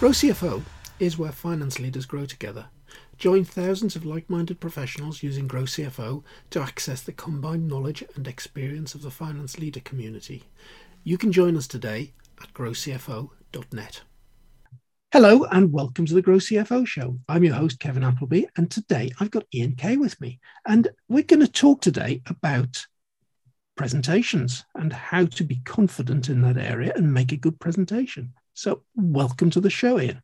Grow CFO is where finance leaders grow together. Join thousands of like minded professionals using Grow CFO to access the combined knowledge and experience of the finance leader community. You can join us today at growcfo.net. Hello and welcome to the Grow CFO show. I'm your host, Kevin Appleby, and today I've got Ian Kay with me. And we're going to talk today about presentations and how to be confident in that area and make a good presentation. So, welcome to the show, Ian.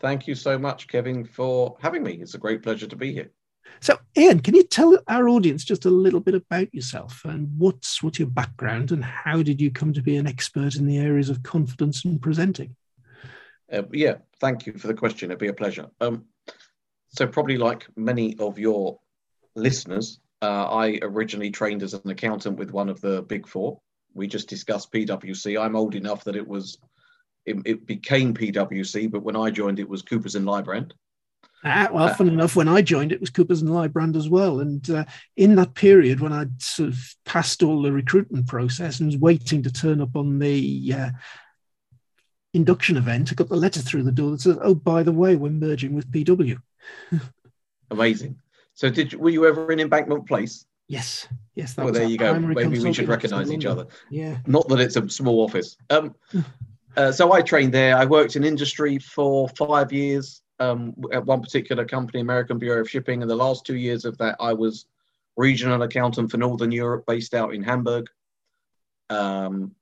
Thank you so much, Kevin, for having me. It's a great pleasure to be here. So, Ian, can you tell our audience just a little bit about yourself and what's what's your background and how did you come to be an expert in the areas of confidence and presenting? Uh, yeah, thank you for the question. It'd be a pleasure. Um, so, probably like many of your listeners, uh, I originally trained as an accountant with one of the big four. We just discussed PwC. I'm old enough that it was it, it, became PwC, but when I joined, it was Coopers and Lybrand. Ah, well, uh, fun enough, when I joined, it was Coopers and Lybrand as well. And uh, in that period, when I'd sort of passed all the recruitment process and was waiting to turn up on the uh, induction event, I got the letter through the door that says, "Oh, by the way, we're merging with PW." Amazing. So, did you, were you ever in Embankment Place? Yes, yes. well, there you go. Maybe we should recognise each other. Yeah. Not that it's a small office. Um, Uh, so I trained there. I worked in industry for five years um, at one particular company, American Bureau of Shipping. And the last two years of that, I was regional accountant for Northern Europe, based out in Hamburg. Um,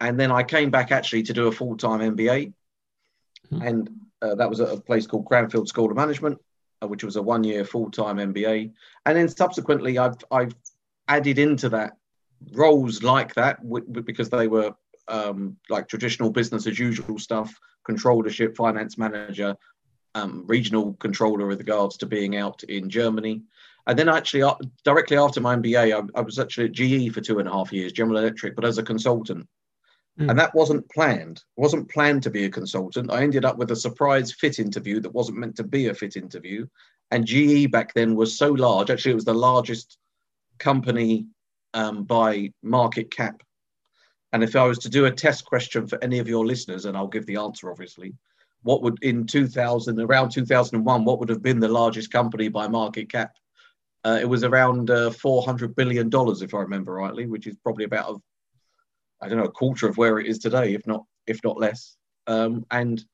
and then I came back actually to do a full time MBA. Mm-hmm. And uh, that was at a place called Cranfield School of Management, uh, which was a one year full time MBA. And then subsequently, I've, I've added into that roles like that w- because they were um, like traditional business as usual stuff, controllership, finance manager, um, regional controller with regards to being out in Germany. And then actually, uh, directly after my MBA, I, I, was actually at GE for two and a half years, General Electric, but as a consultant. Mm. And that wasn't planned. It wasn't planned to be a consultant. I ended up with a surprise fit interview that wasn't meant to be a fit interview. And GE back then was so large. Actually, it was the largest company um, by market cap and if I was to do a test question for any of your listeners, and I'll give the answer obviously, what would in 2000, around 2001, what would have been the largest company by market cap? Uh, it was around uh, 400 billion dollars, if I remember rightly, which is probably about, I don't know, a quarter of where it is today, if not if not less. Um, and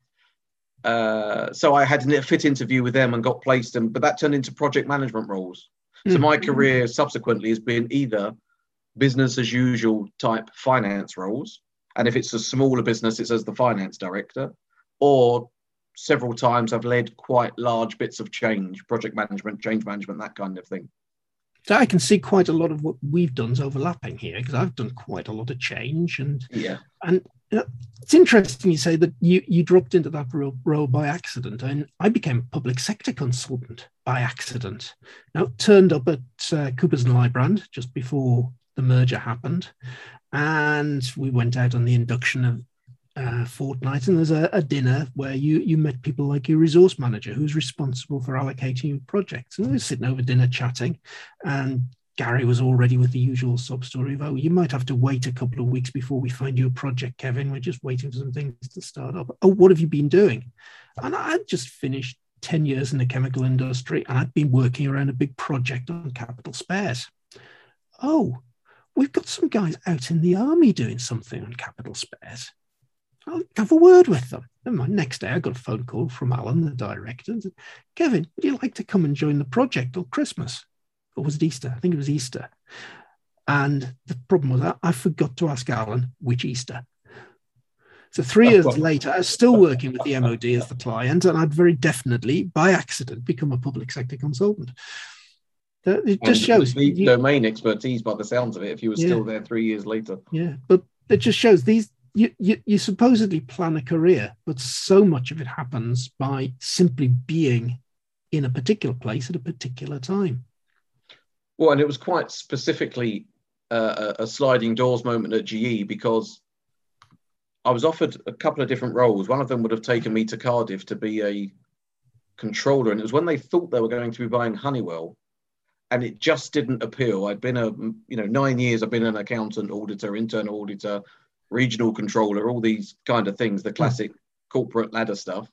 uh, so I had a fit interview with them and got placed, and but that turned into project management roles. Mm-hmm. So my career subsequently has been either business as usual type finance roles. And if it's a smaller business, it's as the finance director. Or several times I've led quite large bits of change, project management, change management, that kind of thing. So I can see quite a lot of what we've done is overlapping here because I've done quite a lot of change and yeah and you know, it's interesting you say that you you dropped into that role, by accident and I became a public sector consultant by accident. Now turned up at uh, Coopers and Lybrand just before the merger happened. And we went out on the induction of uh, fortnight, and there's a, a, dinner where you you met people like your resource manager who's responsible for allocating projects. And we were sitting over dinner chatting, and Gary was already with the usual sub story of, oh, you might have to wait a couple of weeks before we find you a project, Kevin. We're just waiting for some things to start up. Oh, what have you been doing? And I'd just finished 10 years in the chemical industry and I'd been working around a big project on capital spares. Oh, we've got some guys out in the army doing something on capital spares. I'll have a word with them. And my next day, I got a phone call from Alan, the director, and said, Kevin, would you like to come and join the project on Christmas? Or was it Easter? I think it was Easter. And the problem was that I forgot to ask Alan which Easter. So three years later, I was still working with the MOD as the client, and I'd very definitely, by accident, become a public sector consultant. It just shows the you, domain expertise by the sounds of it. If you were yeah, still there three years later, yeah, but it just shows these. You, you you supposedly plan a career, but so much of it happens by simply being in a particular place at a particular time. Well, and it was quite specifically uh, a sliding doors moment at GE because I was offered a couple of different roles. One of them would have taken me to Cardiff to be a controller, and it was when they thought they were going to be buying Honeywell and it just didn't appeal. I'd been a you know nine years. I've been an accountant, auditor, internal auditor, regional controller, all these kind of things. The hmm. classic corporate ladder stuff.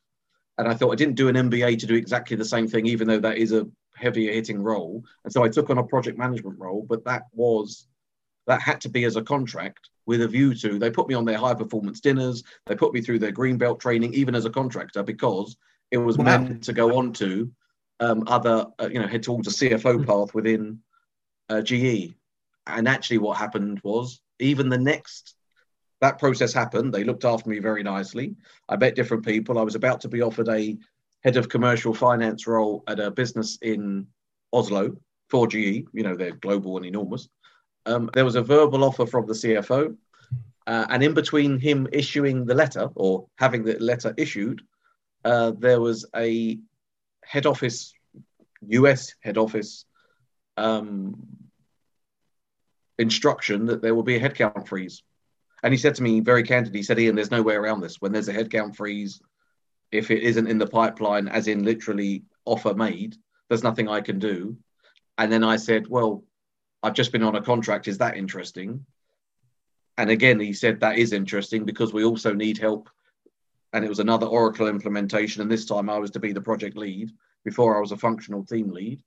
And I thought I didn't do an MBA to do exactly the same thing, even though that is a heavier hitting role. And so I took on a project management role, but that was that had to be as a contract with a view to they put me on their high performance dinners, they put me through their green belt training, even as a contractor, because it was wow. meant to go on to um, other, uh, you know, head towards a CFO mm. path within uh, GE. And actually, what happened was even the next that process happened. They looked after me very nicely. I met different people. I was about to be offered a head of commercial finance role at a business in Oslo for GE. You know, they're global and enormous. Um, there was a verbal offer from the CFO. Uh, and in between him issuing the letter or having the letter issued, uh, there was a head office, US head office um, instruction that there will be a headcount freeze. And he said to me very candidly, he said, Ian, there's no way around this. When there's a headcount freeze, if it isn't in the pipeline, as in literally offer made, there's nothing I can do. And then I said, Well, I've just been on a contract. Is that interesting? And again, he said that is interesting because we also need help. And it was another Oracle implementation. And this time I was to be the project lead before I was a functional team lead.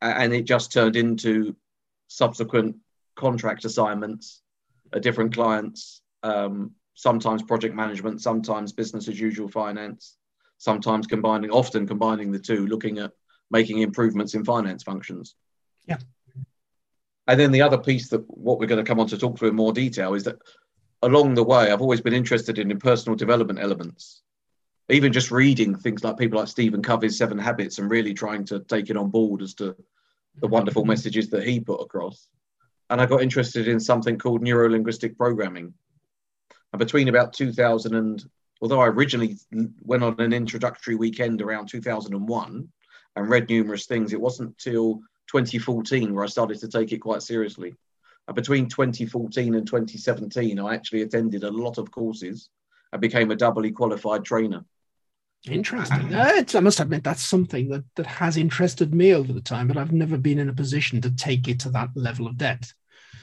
And it just turned into subsequent contract assignments at different clients, um, sometimes project management, sometimes business as usual finance, sometimes combining, often combining the two, looking at making improvements in finance functions. Yeah. And then the other piece that what we're going to come on to talk through in more detail is that along the way, I've always been interested in, in personal development elements. Even just reading things like people like Stephen Covey's Seven Habits and really trying to take it on board as to the wonderful messages that he put across and I got interested in something called neuro linguistic programming. And between about 2000 and, although I originally went on an introductory weekend around 2001 and read numerous things, it wasn't till 2014 where I started to take it quite seriously. And between 2014 and 2017, I actually attended a lot of courses and became a doubly qualified trainer. Interesting. Uh, I must admit that's something that, that has interested me over the time, but I've never been in a position to take it to that level of depth.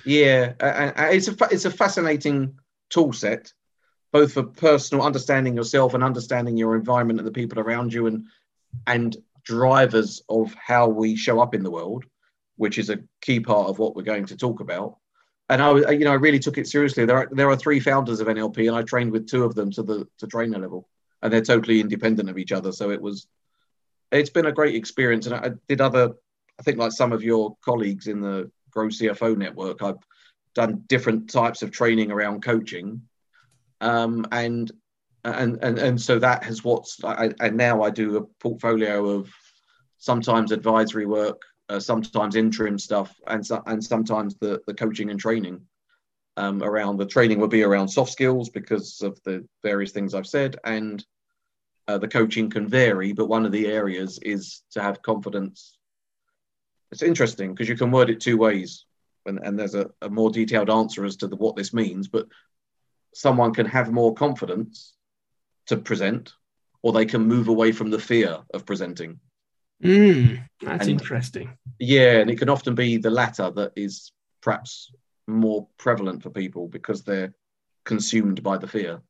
Yeah, uh, it's a it's a fascinating tool set, both for personal understanding yourself and understanding your environment and the people around you, and and drivers of how we show up in the world, which is a key part of what we're going to talk about. And I, you know, I really took it seriously. There are there are three founders of NLP, and I trained with two of them to the to trainer level, and they're totally independent of each other. So it was, it's been a great experience. And I did other, I think, like some of your colleagues in the Grow CFO Network. I've done different types of training around coaching, um, and and and and so that has what's I, and now I do a portfolio of sometimes advisory work, uh, sometimes interim stuff, and so, and sometimes the the coaching and training. Um, around the training will be around soft skills because of the various things I've said, and uh, the coaching can vary, but one of the areas is to have confidence it's interesting because you can word it two ways, and, and there's a, a more detailed answer as to the, what this means. But someone can have more confidence to present, or they can move away from the fear of presenting. Mm, that's and, interesting. Yeah, and it can often be the latter that is perhaps more prevalent for people because they're consumed by the fear.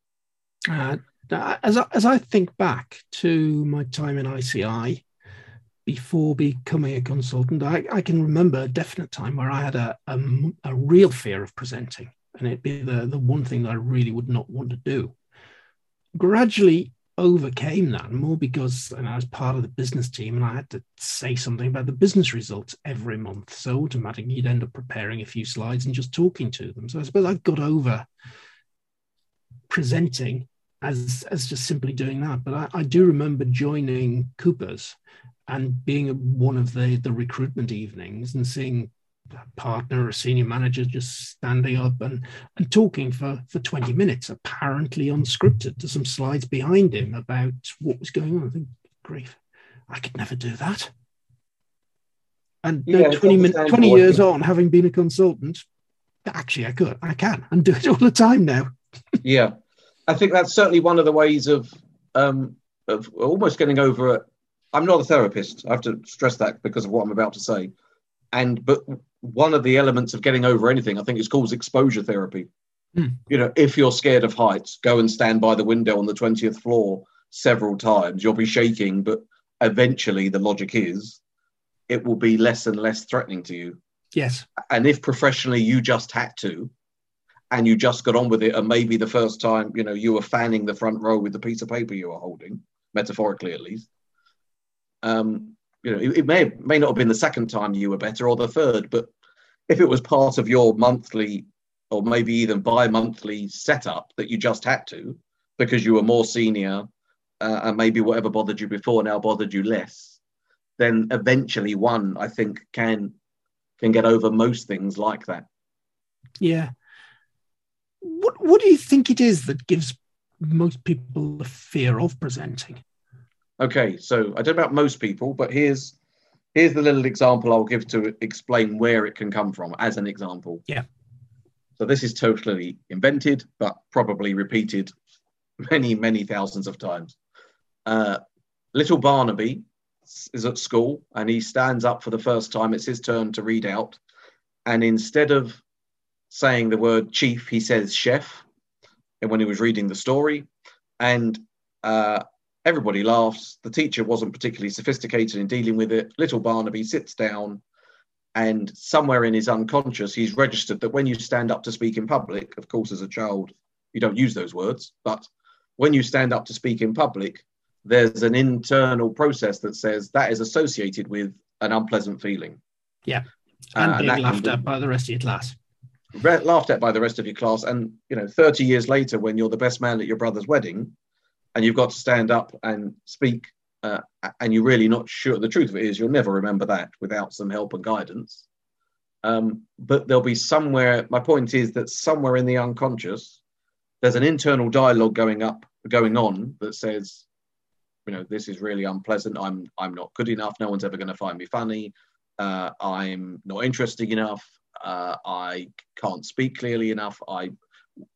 Uh, as I, as I think back to my time in ICI, before becoming a consultant, I, I, can remember a definite time where I had a, a, a, real fear of presenting, and it'd be the, the one thing that I really would not want to do. Gradually overcame that more because and I was part of the business team and I had to say something about the business results every month. So automatically you'd end up preparing a few slides and just talking to them. So I suppose I got over presenting as as just simply doing that. But I, I do remember joining Cooper's and being one of the the recruitment evenings and seeing partner or senior manager just standing up and, and talking for, for 20 minutes, apparently unscripted, to some slides behind him about what was going on. I think, grief, I could never do that. And yeah, 20, min- 20 years on, having been a consultant, actually, I could, I can, and do it all the time now. yeah, I think that's certainly one of the ways of um, of almost getting over it. I'm not a therapist. I have to stress that because of what I'm about to say. And but one of the elements of getting over anything, I think, is called exposure therapy. Mm. You know, if you're scared of heights, go and stand by the window on the 20th floor several times. You'll be shaking, but eventually the logic is it will be less and less threatening to you. Yes. And if professionally you just had to, and you just got on with it, and maybe the first time, you know, you were fanning the front row with the piece of paper you were holding, metaphorically at least. Um, you know, it, it may may not have been the second time you were better or the third, but if it was part of your monthly or maybe even bi-monthly setup that you just had to because you were more senior uh, and maybe whatever bothered you before now bothered you less then eventually one i think can can get over most things like that. Yeah. What what do you think it is that gives most people the fear of presenting? Okay so i don't know about most people but here's here's the little example i'll give to explain where it can come from as an example yeah so this is totally invented, but probably repeated many, many thousands of times. Uh, little Barnaby is at school and he stands up for the first time. It's his turn to read out. And instead of saying the word chief, he says chef. And when he was reading the story, and uh, everybody laughs. The teacher wasn't particularly sophisticated in dealing with it. Little Barnaby sits down and somewhere in his unconscious, he's registered that when you stand up to speak in public, of course, as a child, you don't use those words, but when you stand up to speak in public, there's an internal process that says that is associated with an unpleasant feeling. Yeah. And uh, being laughed at by the rest of your class. Laughed at by the rest of your class. And, you know, 30 years later, when you're the best man at your brother's wedding and you've got to stand up and speak uh, and you're really not sure. The truth of it is, you'll never remember that without some help and guidance. Um, but there'll be somewhere. My point is that somewhere in the unconscious, there's an internal dialogue going up, going on that says, you know, this is really unpleasant. I'm I'm not good enough. No one's ever going to find me funny. Uh, I'm not interesting enough. Uh, I can't speak clearly enough. I,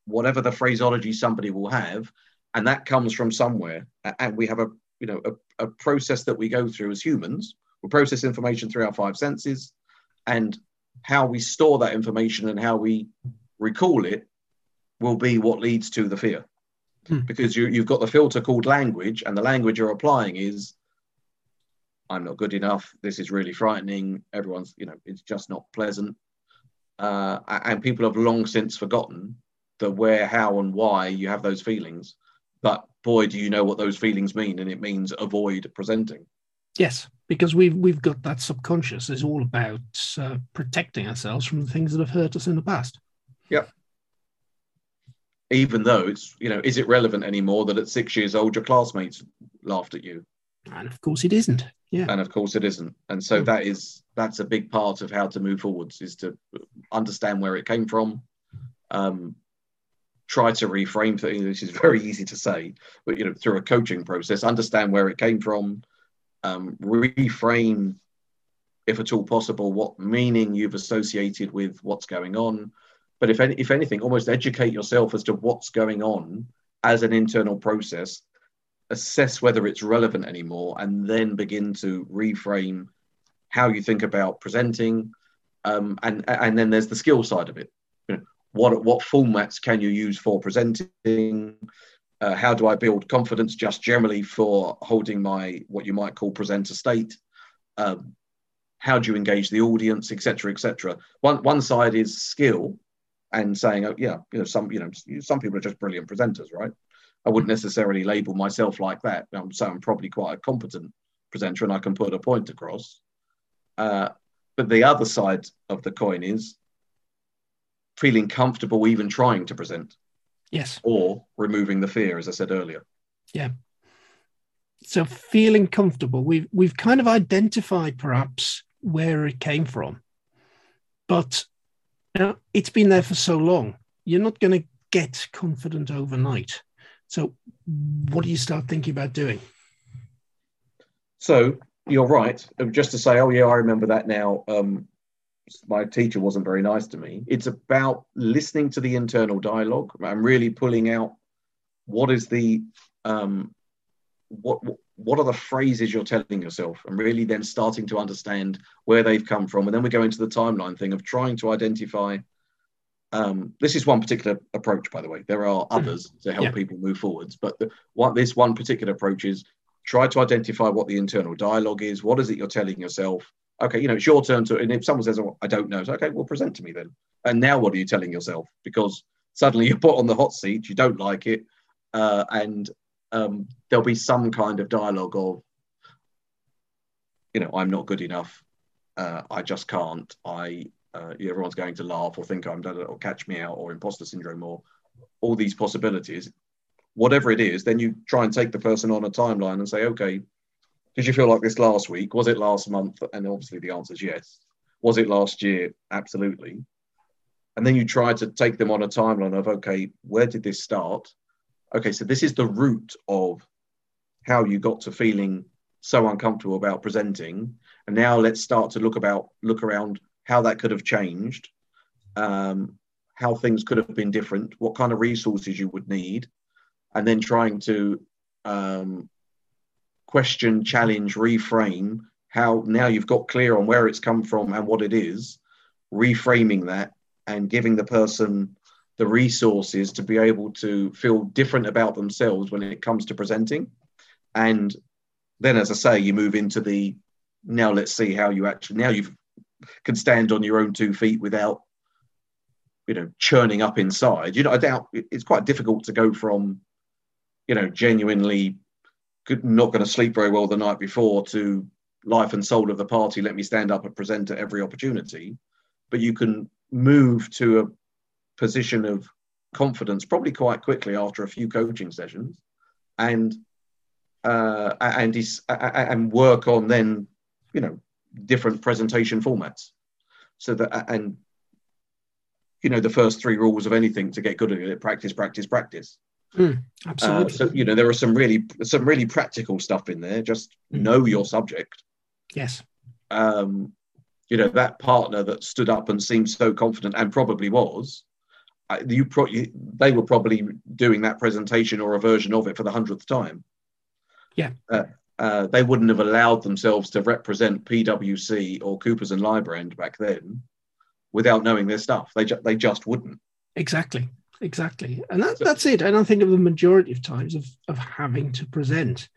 whatever the phraseology somebody will have, and that comes from somewhere. And we have a you know a, a process that we go through as humans. We process information through our five senses, and how we store that information and how we recall it will be what leads to the fear. Hmm. Because you, you've got the filter called language, and the language you're applying is I'm not good enough. This is really frightening. Everyone's, you know, it's just not pleasant. Uh, and people have long since forgotten the where, how, and why you have those feelings. But boy, do you know what those feelings mean, and it means avoid presenting. Yes, because we've we've got that subconscious is all about uh, protecting ourselves from the things that have hurt us in the past. Yep. Even though it's you know, is it relevant anymore that at six years old your classmates laughed at you? And of course it isn't. Yeah. And of course it isn't. And so mm. that is that's a big part of how to move forwards is to understand where it came from, um, try to reframe things, which is very easy to say, but you know, through a coaching process, understand where it came from, um, reframe, if at all possible, what meaning you've associated with what's going on. But if any, if anything, almost educate yourself as to what's going on as an internal process, assess whether it's relevant anymore, and then begin to reframe how you think about presenting. Um, and and then there's the skill side of it what what formats can you use for presenting? Uh, how do i build confidence just generally for holding my what you might call presenter state? Um, how do you engage the audience etc etc one one side is skill and saying oh yeah you know some you know some people are just brilliant presenters right? I wouldn't necessarily label myself like that. I'm so i'm probably quite a competent presenter and i can put a point across. Uh, but the other side of the coin is feeling comfortable even trying to present. Yes. Or removing the fear, as I said earlier. Yeah. So feeling comfortable, we've we've kind of identified perhaps where it came from, but you know, it's been there for so long. You're not going to get confident overnight. So, what do you start thinking about doing? So you're right. Just to say, oh yeah, I remember that now. Um, my teacher wasn't very nice to me. It's about listening to the internal dialogue and really pulling out what is the um, what what are the phrases you're telling yourself, and really then starting to understand where they've come from. And then we go into the timeline thing of trying to identify um, this is one particular approach, by the way. There are others to help Yeah. people move forwards, but the, what this one particular approach is try to identify what the internal dialogue is. What is it you're telling yourself? Okay, you know, it's your turn to, and if someone says, oh, I don't know, it's okay, well, present to me then. And now what are you telling yourself? Because suddenly you're put on the hot seat, you don't like it, uh, and um, there'll be some kind of dialogue of, you know, I'm not good enough. Uh, I just can't. I uh, everyone's going to laugh or think I'm done or catch me out or imposter syndrome or all these possibilities. Whatever it is, then you try and take the person on a timeline and say, okay, did you feel like this last week? Was it last month? And obviously the answer is yes. Was it last year? Absolutely. And then you try to take them on a timeline of, okay, where did this start? Okay, so this is the root of how you got to feeling so uncomfortable about presenting. And now let's start to look about look around how that could have changed, um, how things could have been different, what kind of resources you would need, and then trying to um, question, challenge, reframe how now you've got clear on where it's come from and what it is, reframing that and giving the person the resources to be able to feel different about themselves when it comes to presenting. And then, as I say, you move into the now let's see how you actually now you can stand on your own two feet without you know churning up inside you know i doubt it's quite difficult to go from you know genuinely not going to sleep very well the night before to life and soul of the party let me stand up and present at every opportunity. But you can move to a position of confidence probably quite quickly after a few coaching sessions and uh, and he's, and work on then you know different presentation formats. So that and you know the first three rules of anything to get good at it practice practice practice Absolutely. uh, so you know there are some really some really practical stuff in there just Mm. know your subject yes. um you know that partner that stood up and seemed so confident and probably was I- you pro- they were probably doing that presentation or a version of it for the hundredth time Yeah. uh, uh, they wouldn't have allowed themselves to represent PwC or Coopers and Lybrand back then without knowing their stuff. They ju- they just wouldn't. Exactly. Exactly. And that, So- that's it. And I think of the majority of times of, of having to present,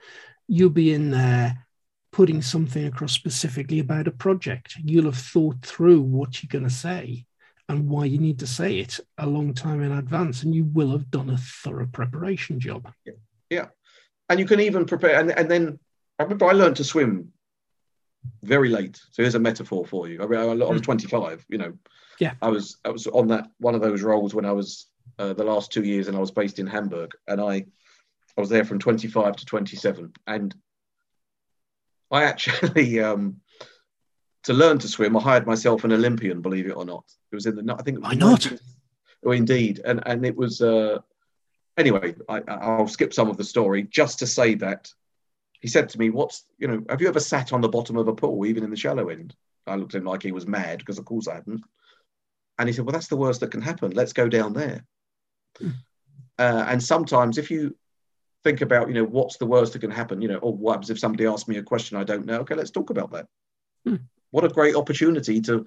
you'll be in there putting something across specifically about a project. You'll have thought through what you're going to say and why you need to say it a long time in advance. And you will have done a thorough preparation job. Yeah. yeah. And you can even prepare. And, and then I remember I learned to swim very late. So here's a metaphor for you. I, mean, I I was hmm. 25. You know, Yeah. I was I was on that one of those roles when I was uh, the last two years, and I was based in Hamburg, and I I was there from 25 to 27, and I actually um, to learn to swim, I hired myself an Olympian. Believe it or not, it was in the I think Why not? 19 Oh, indeed, and and it was uh, anyway. I, I'll skip some of the story just to say that he said to me, "What's you know? Have you ever sat on the bottom of a pool, even in the shallow end?" I looked at him like he was mad because, of course, I hadn't. And he said, "Well, that's the worst that can happen. Let's go down there." Uh, and sometimes, if you think about, you know, what's the worst that can happen, you know, or what happens if somebody asks me a question I don't know? Okay, let's talk about that. Hmm. What a great opportunity to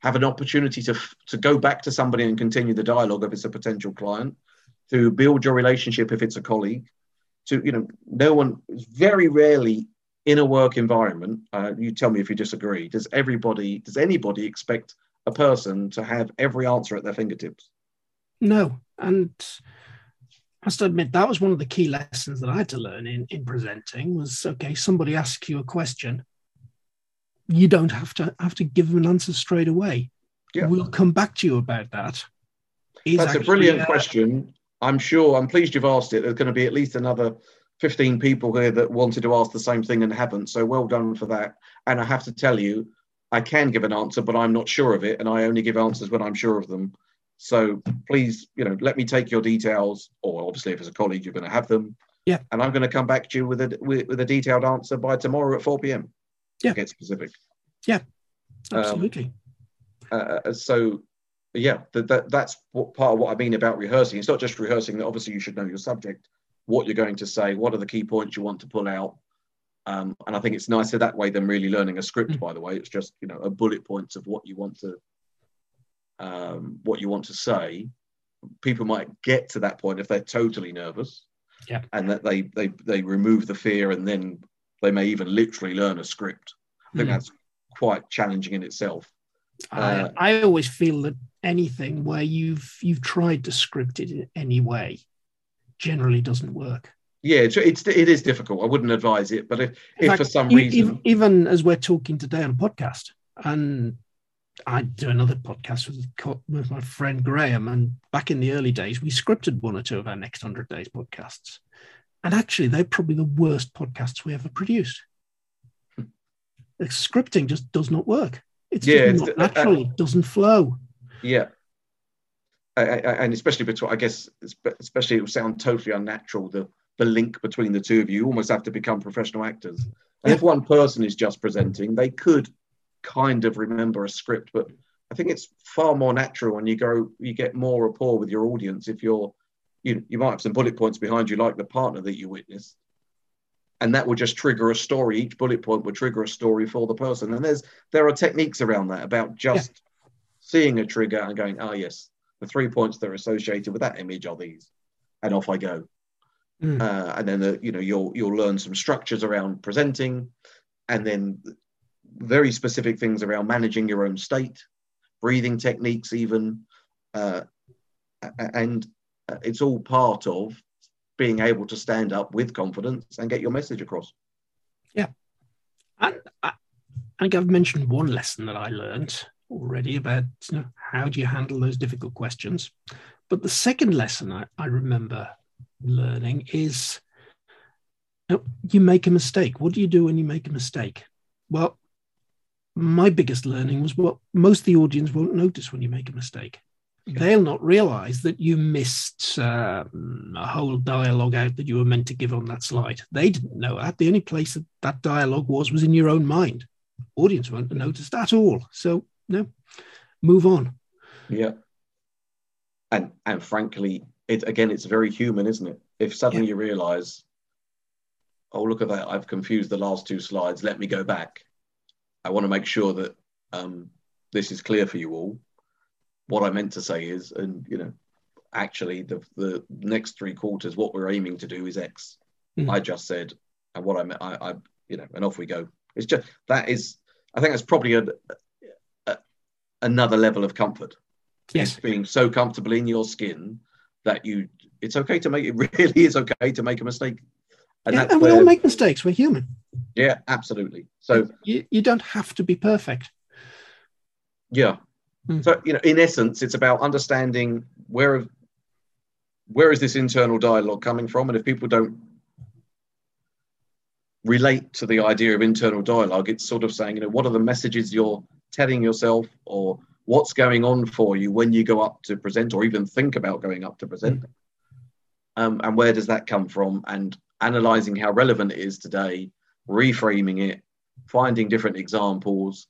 have an opportunity to to go back to somebody and continue the dialogue if it's a potential client, to build your relationship if it's a colleague, to you know, no one very rarely in a work environment. Uh, you tell me if you disagree. Does everybody, does anybody expect a person to have every answer at their fingertips? No. And I must admit, that was one of the key lessons that I had to learn in, in presenting was okay, somebody asks you a question. You don't have to have to give them an answer straight away. Yeah. We'll come back to you about that. Is That's a brilliant uh, question. I'm sure. I'm pleased you've asked it. There's going to be at least another 15 people here that wanted to ask the same thing and haven't. So well done for that. And I have to tell you, I can give an answer, but I'm not sure of it, and I only give answers when I'm sure of them. So please, you know, let me take your details, or obviously, if it's a colleague, you're going to have them. Yeah. And I'm going to come back to you with a with, with a detailed answer by tomorrow at 4 p.m. Yeah. Get specific. Yeah. Absolutely. uh, so yeah that, that that's what part of what i mean about rehearsing it's not just rehearsing that obviously you should know your subject what you're going to say what are the key points you want to pull out um, and i think it's nicer that way than really learning a script Mm. by the way it's just you know a bullet points of what you want to um, what you want to say, people might get to that point if they're totally nervous. Yeah. And that they they they remove the fear and then they may even literally learn a script. I think Mm. that's quite challenging in itself. Uh, I, I always feel that anything where you've you've tried to script it in any way generally doesn't work. Yeah, it's, it's it is difficult. I wouldn't advise it, but if, if fact, for some reason, even, even as we're talking today on a podcast, and I do another podcast with with my friend Graham, and back in the early days, we scripted one or two of our next hundred days podcasts, and actually, they're probably the worst podcasts we ever produced. Hmm. The scripting just does not work. It's Yeah, just not uh, uh, natural. it doesn't flow. yeah, I, I, and especially between, I guess, especially it would sound totally unnatural. The the link between the two of you, you almost have to become professional actors. And if one person is just presenting, they could kind of remember a script, but I think it's far more natural when you go, you get more rapport with your audience if you're, you, you might have some bullet points behind you, like the partner that you witnessed. And that will just trigger a story. Each bullet point would trigger a story for the person. And there's there are techniques around that about just seeing a trigger and going, oh yes, the three points that are associated with that image are these, and off I go. Mm. Uh, and then the, you know you'll you'll learn some structures around presenting, and then very specific things around managing your own state, breathing techniques, even, uh, and uh, it's all part of being able to stand up with confidence and get your message across. Yeah. And I, I think I've mentioned one lesson that I learned already about you know, how do you handle those difficult questions. But the second lesson I, I remember learning is you, know, you make a mistake. What do you do when you make a mistake? Well, my biggest learning was what most of the audience won't notice when you make a mistake. They'll not realize that you missed um, a whole dialogue out that you were meant to give on that slide. They didn't know that. The only place that that dialogue was was in your own mind. Audience won't have noticed at all. So, no, move on. Yeah. And and frankly, it again, it's very human, isn't it? If suddenly you realise, oh look at that, I've confused the last two slides. Let me go back. I want to make sure that um, this is clear for you all. What I meant to say is, and you know, actually, the the next three quarters, what we're aiming to do is X. Mm. I just said, and what I meant, I, I, you know, and off we go. It's just that is, I think that's probably a, a another level of comfort Yes. is being so comfortable in your skin that you it's okay to make it really is okay to make a mistake and Yeah, and we all make mistakes. We're human. Yeah absolutely. So You, you don't have to be perfect. yeah. Mm. so you know in essence it's about understanding where where is this internal dialogue coming from? And if people don't relate to the idea of internal dialogue it's sort of saying you know what are the messages you're telling yourself or what's going on for you when you go up to present or even think about going up to present um, and where does that come from? And analyzing how relevant it is today reframing it finding different examples.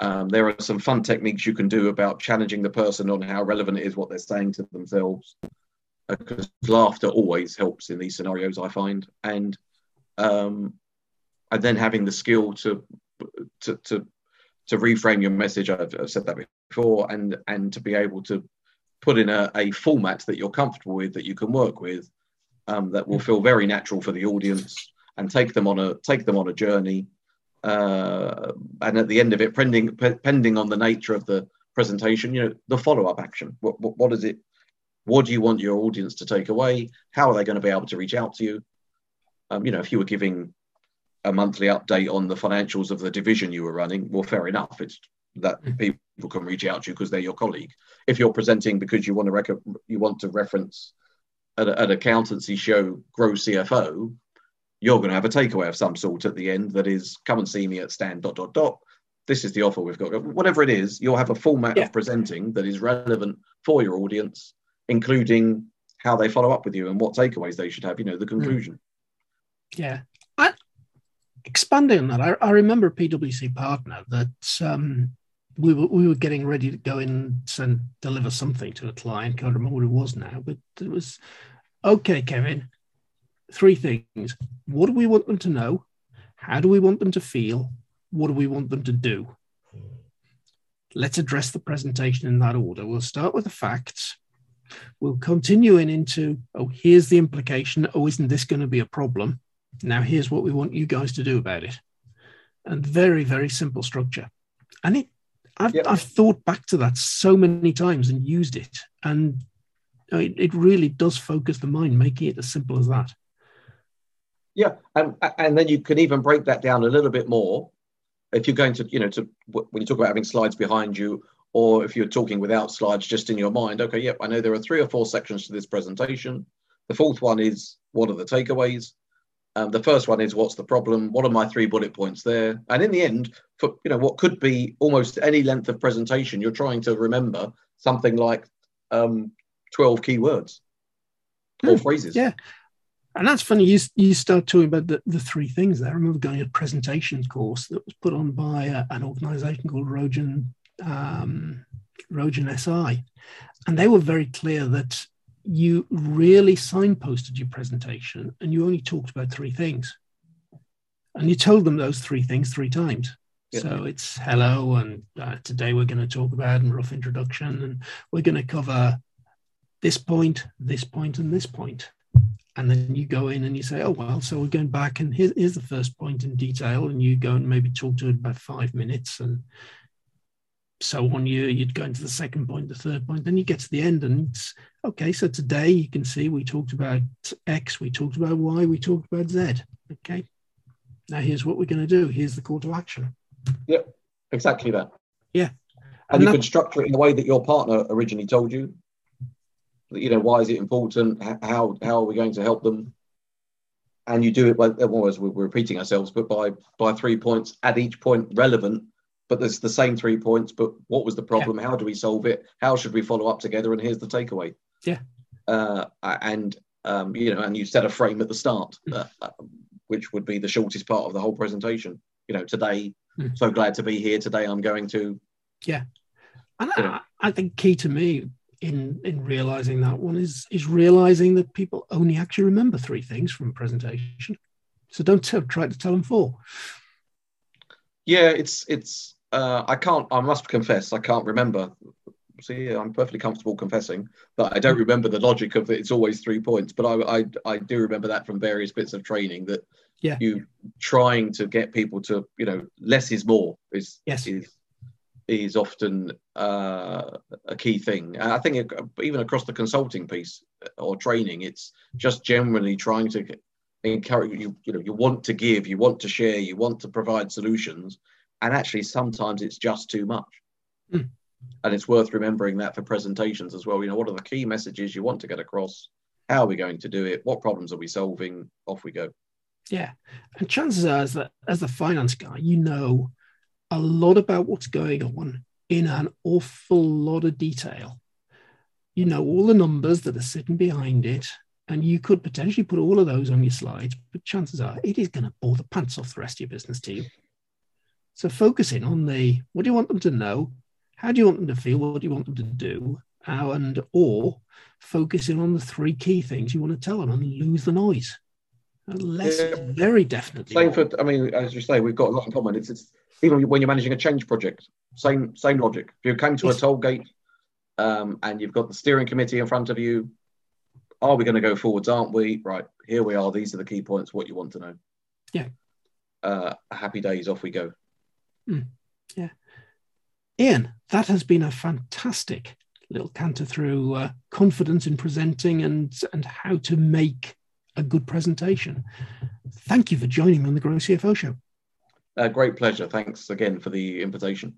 Um, there are some fun techniques you can do about challenging the person on how relevant it is what they're saying to themselves because laughter always helps in these scenarios i find. And um, and then having the skill to to to, to reframe your message I've, I've said that before and and to be able to put in a, a format that you're comfortable with that you can work with um, that will feel very natural for the audience and take them on a take them on a journey uh, and at the end of it pending pending on the nature of the presentation you know the follow-up action. What, what, what is it? What do you want your audience to take away? How are they going to be able to reach out to you? Um, you know if you were giving a monthly update on the financials of the division you were running well fair enough. It's that people can reach out to you because they're your colleague. If you're presenting because you want to rec- you want to reference an accountancy show grow cfo you're going to have a takeaway of some sort at the end that is come and see me at stand dot dot dot this is the offer we've got whatever it is you'll have a format Yeah. of presenting that is relevant for your audience including how they follow up with you and what takeaways they should have you know the conclusion Yeah. I, expanding on that, I, I remember a PwC partner that um, we were we were getting ready to go in and deliver something to a client. Can't remember what it was now, but it was okay, Kevin. Three things. What do we want them to know? How do we want them to feel? What do we want them to do? let's address the presentation in that order. We'll start with the facts. We'll continue in into, oh, here's the implication. Oh, isn't this going to be a problem? Now, here's what we want you guys to do about it. And very, very simple structure. And it, I've, yep. I've thought back to that so many times and used it. And it, it really does focus the mind, making it as simple as that. Yeah, and and then you can even break that down a little bit more if you're going to, you know, to when you talk about having slides behind you, or if you're talking without slides just in your mind. Okay, yep, I know there are three or four sections to this presentation. The fourth one is what are the takeaways. Um, the first one is what's the problem? What are my three bullet points there? And in the end, for you know what could be almost any length of presentation, you're trying to remember something like um, 12 keywords or hmm, phrases. Yeah. And that's funny. You, you start talking about the, the three things there. I remember going to a presentation course that was put on by a, an organization called Rogen, um, Rogen SI. And they were very clear that you really signposted your presentation and you only talked about three things. And you told them those three things three times. Yeah. So it's hello, and uh, today we're going to talk about a rough introduction, and we're going to cover this point, this point, and this point. And then you go in and you say, oh, well, so we're going back, and here's, here's the first point in detail. And you go and maybe talk to it about five minutes. And so on. You you'd go into the second point the third point then you get to the end and it's okay so today you can see we talked about x we talked about y we talked about z. Okay now here's what we're going to do. Here's the call to action. Yep exactly that. Yeah. And, and you that, can structure it in the way that your partner originally told you you know why is it important how how are we going to help them and you do it by well, as we're repeating ourselves but by by three points at each point relevant but there's the same three points. But what was the problem? Yeah. How do we solve it? How should we follow up together? And here's the takeaway. Yeah. Uh, and um, you know, and you set a frame at the start, mm. uh, uh, which would be the shortest part of the whole presentation. You know, today, mm. so glad to be here. Today, I'm going to. Yeah, and I, I think key to me in in realizing that one is is realizing that people only actually remember three things from a presentation. So don't t- try to tell them four. Yeah, it's it's uh, I can't. I must confess, I can't remember. See, I'm perfectly comfortable confessing that I don't remember the logic of it. It's always three points, but I, I, I do remember that from various bits of training that yeah. you trying to get people to, you know, less is more is yes. is, is often uh, a key thing. And I think even across the consulting piece or training, it's just generally trying to encourage you. You know, you want to give, you want to share, you want to provide solutions, and actually sometimes it's just too much mm. and it's worth remembering that for presentations as well you know what are the key messages you want to get across how are we going to do it what problems are we solving off we go yeah and chances are as the, as the finance guy you know a lot about what's going on in an awful lot of detail. You know all the numbers that are sitting behind it and you could potentially put all of those on your slides but chances are it is going to bore the pants off the rest of your business team. So focusing on the what do you want them to know, how do you want them to feel, what do you want them to do, uh, and or focusing on the three key things you want to tell them and lose the noise. Less yeah. very definitely. Same for I mean, as you say, we've got a lot in common. It's, it's even when you're managing a change project, same same logic. If you came to yes. a toll gate um, and you've got the steering committee in front of you, are we going to go forwards? Aren't we? Right, here we are. These are the key points. What you want to know. Yeah. Uh, happy days. Off we go. Mm, yeah. Ian, that has been a fantastic little canter through uh, confidence in presenting and, and how to make a good presentation. Thank you for joining me on the Grow CFO Show. Great pleasure. Thanks again for the invitation.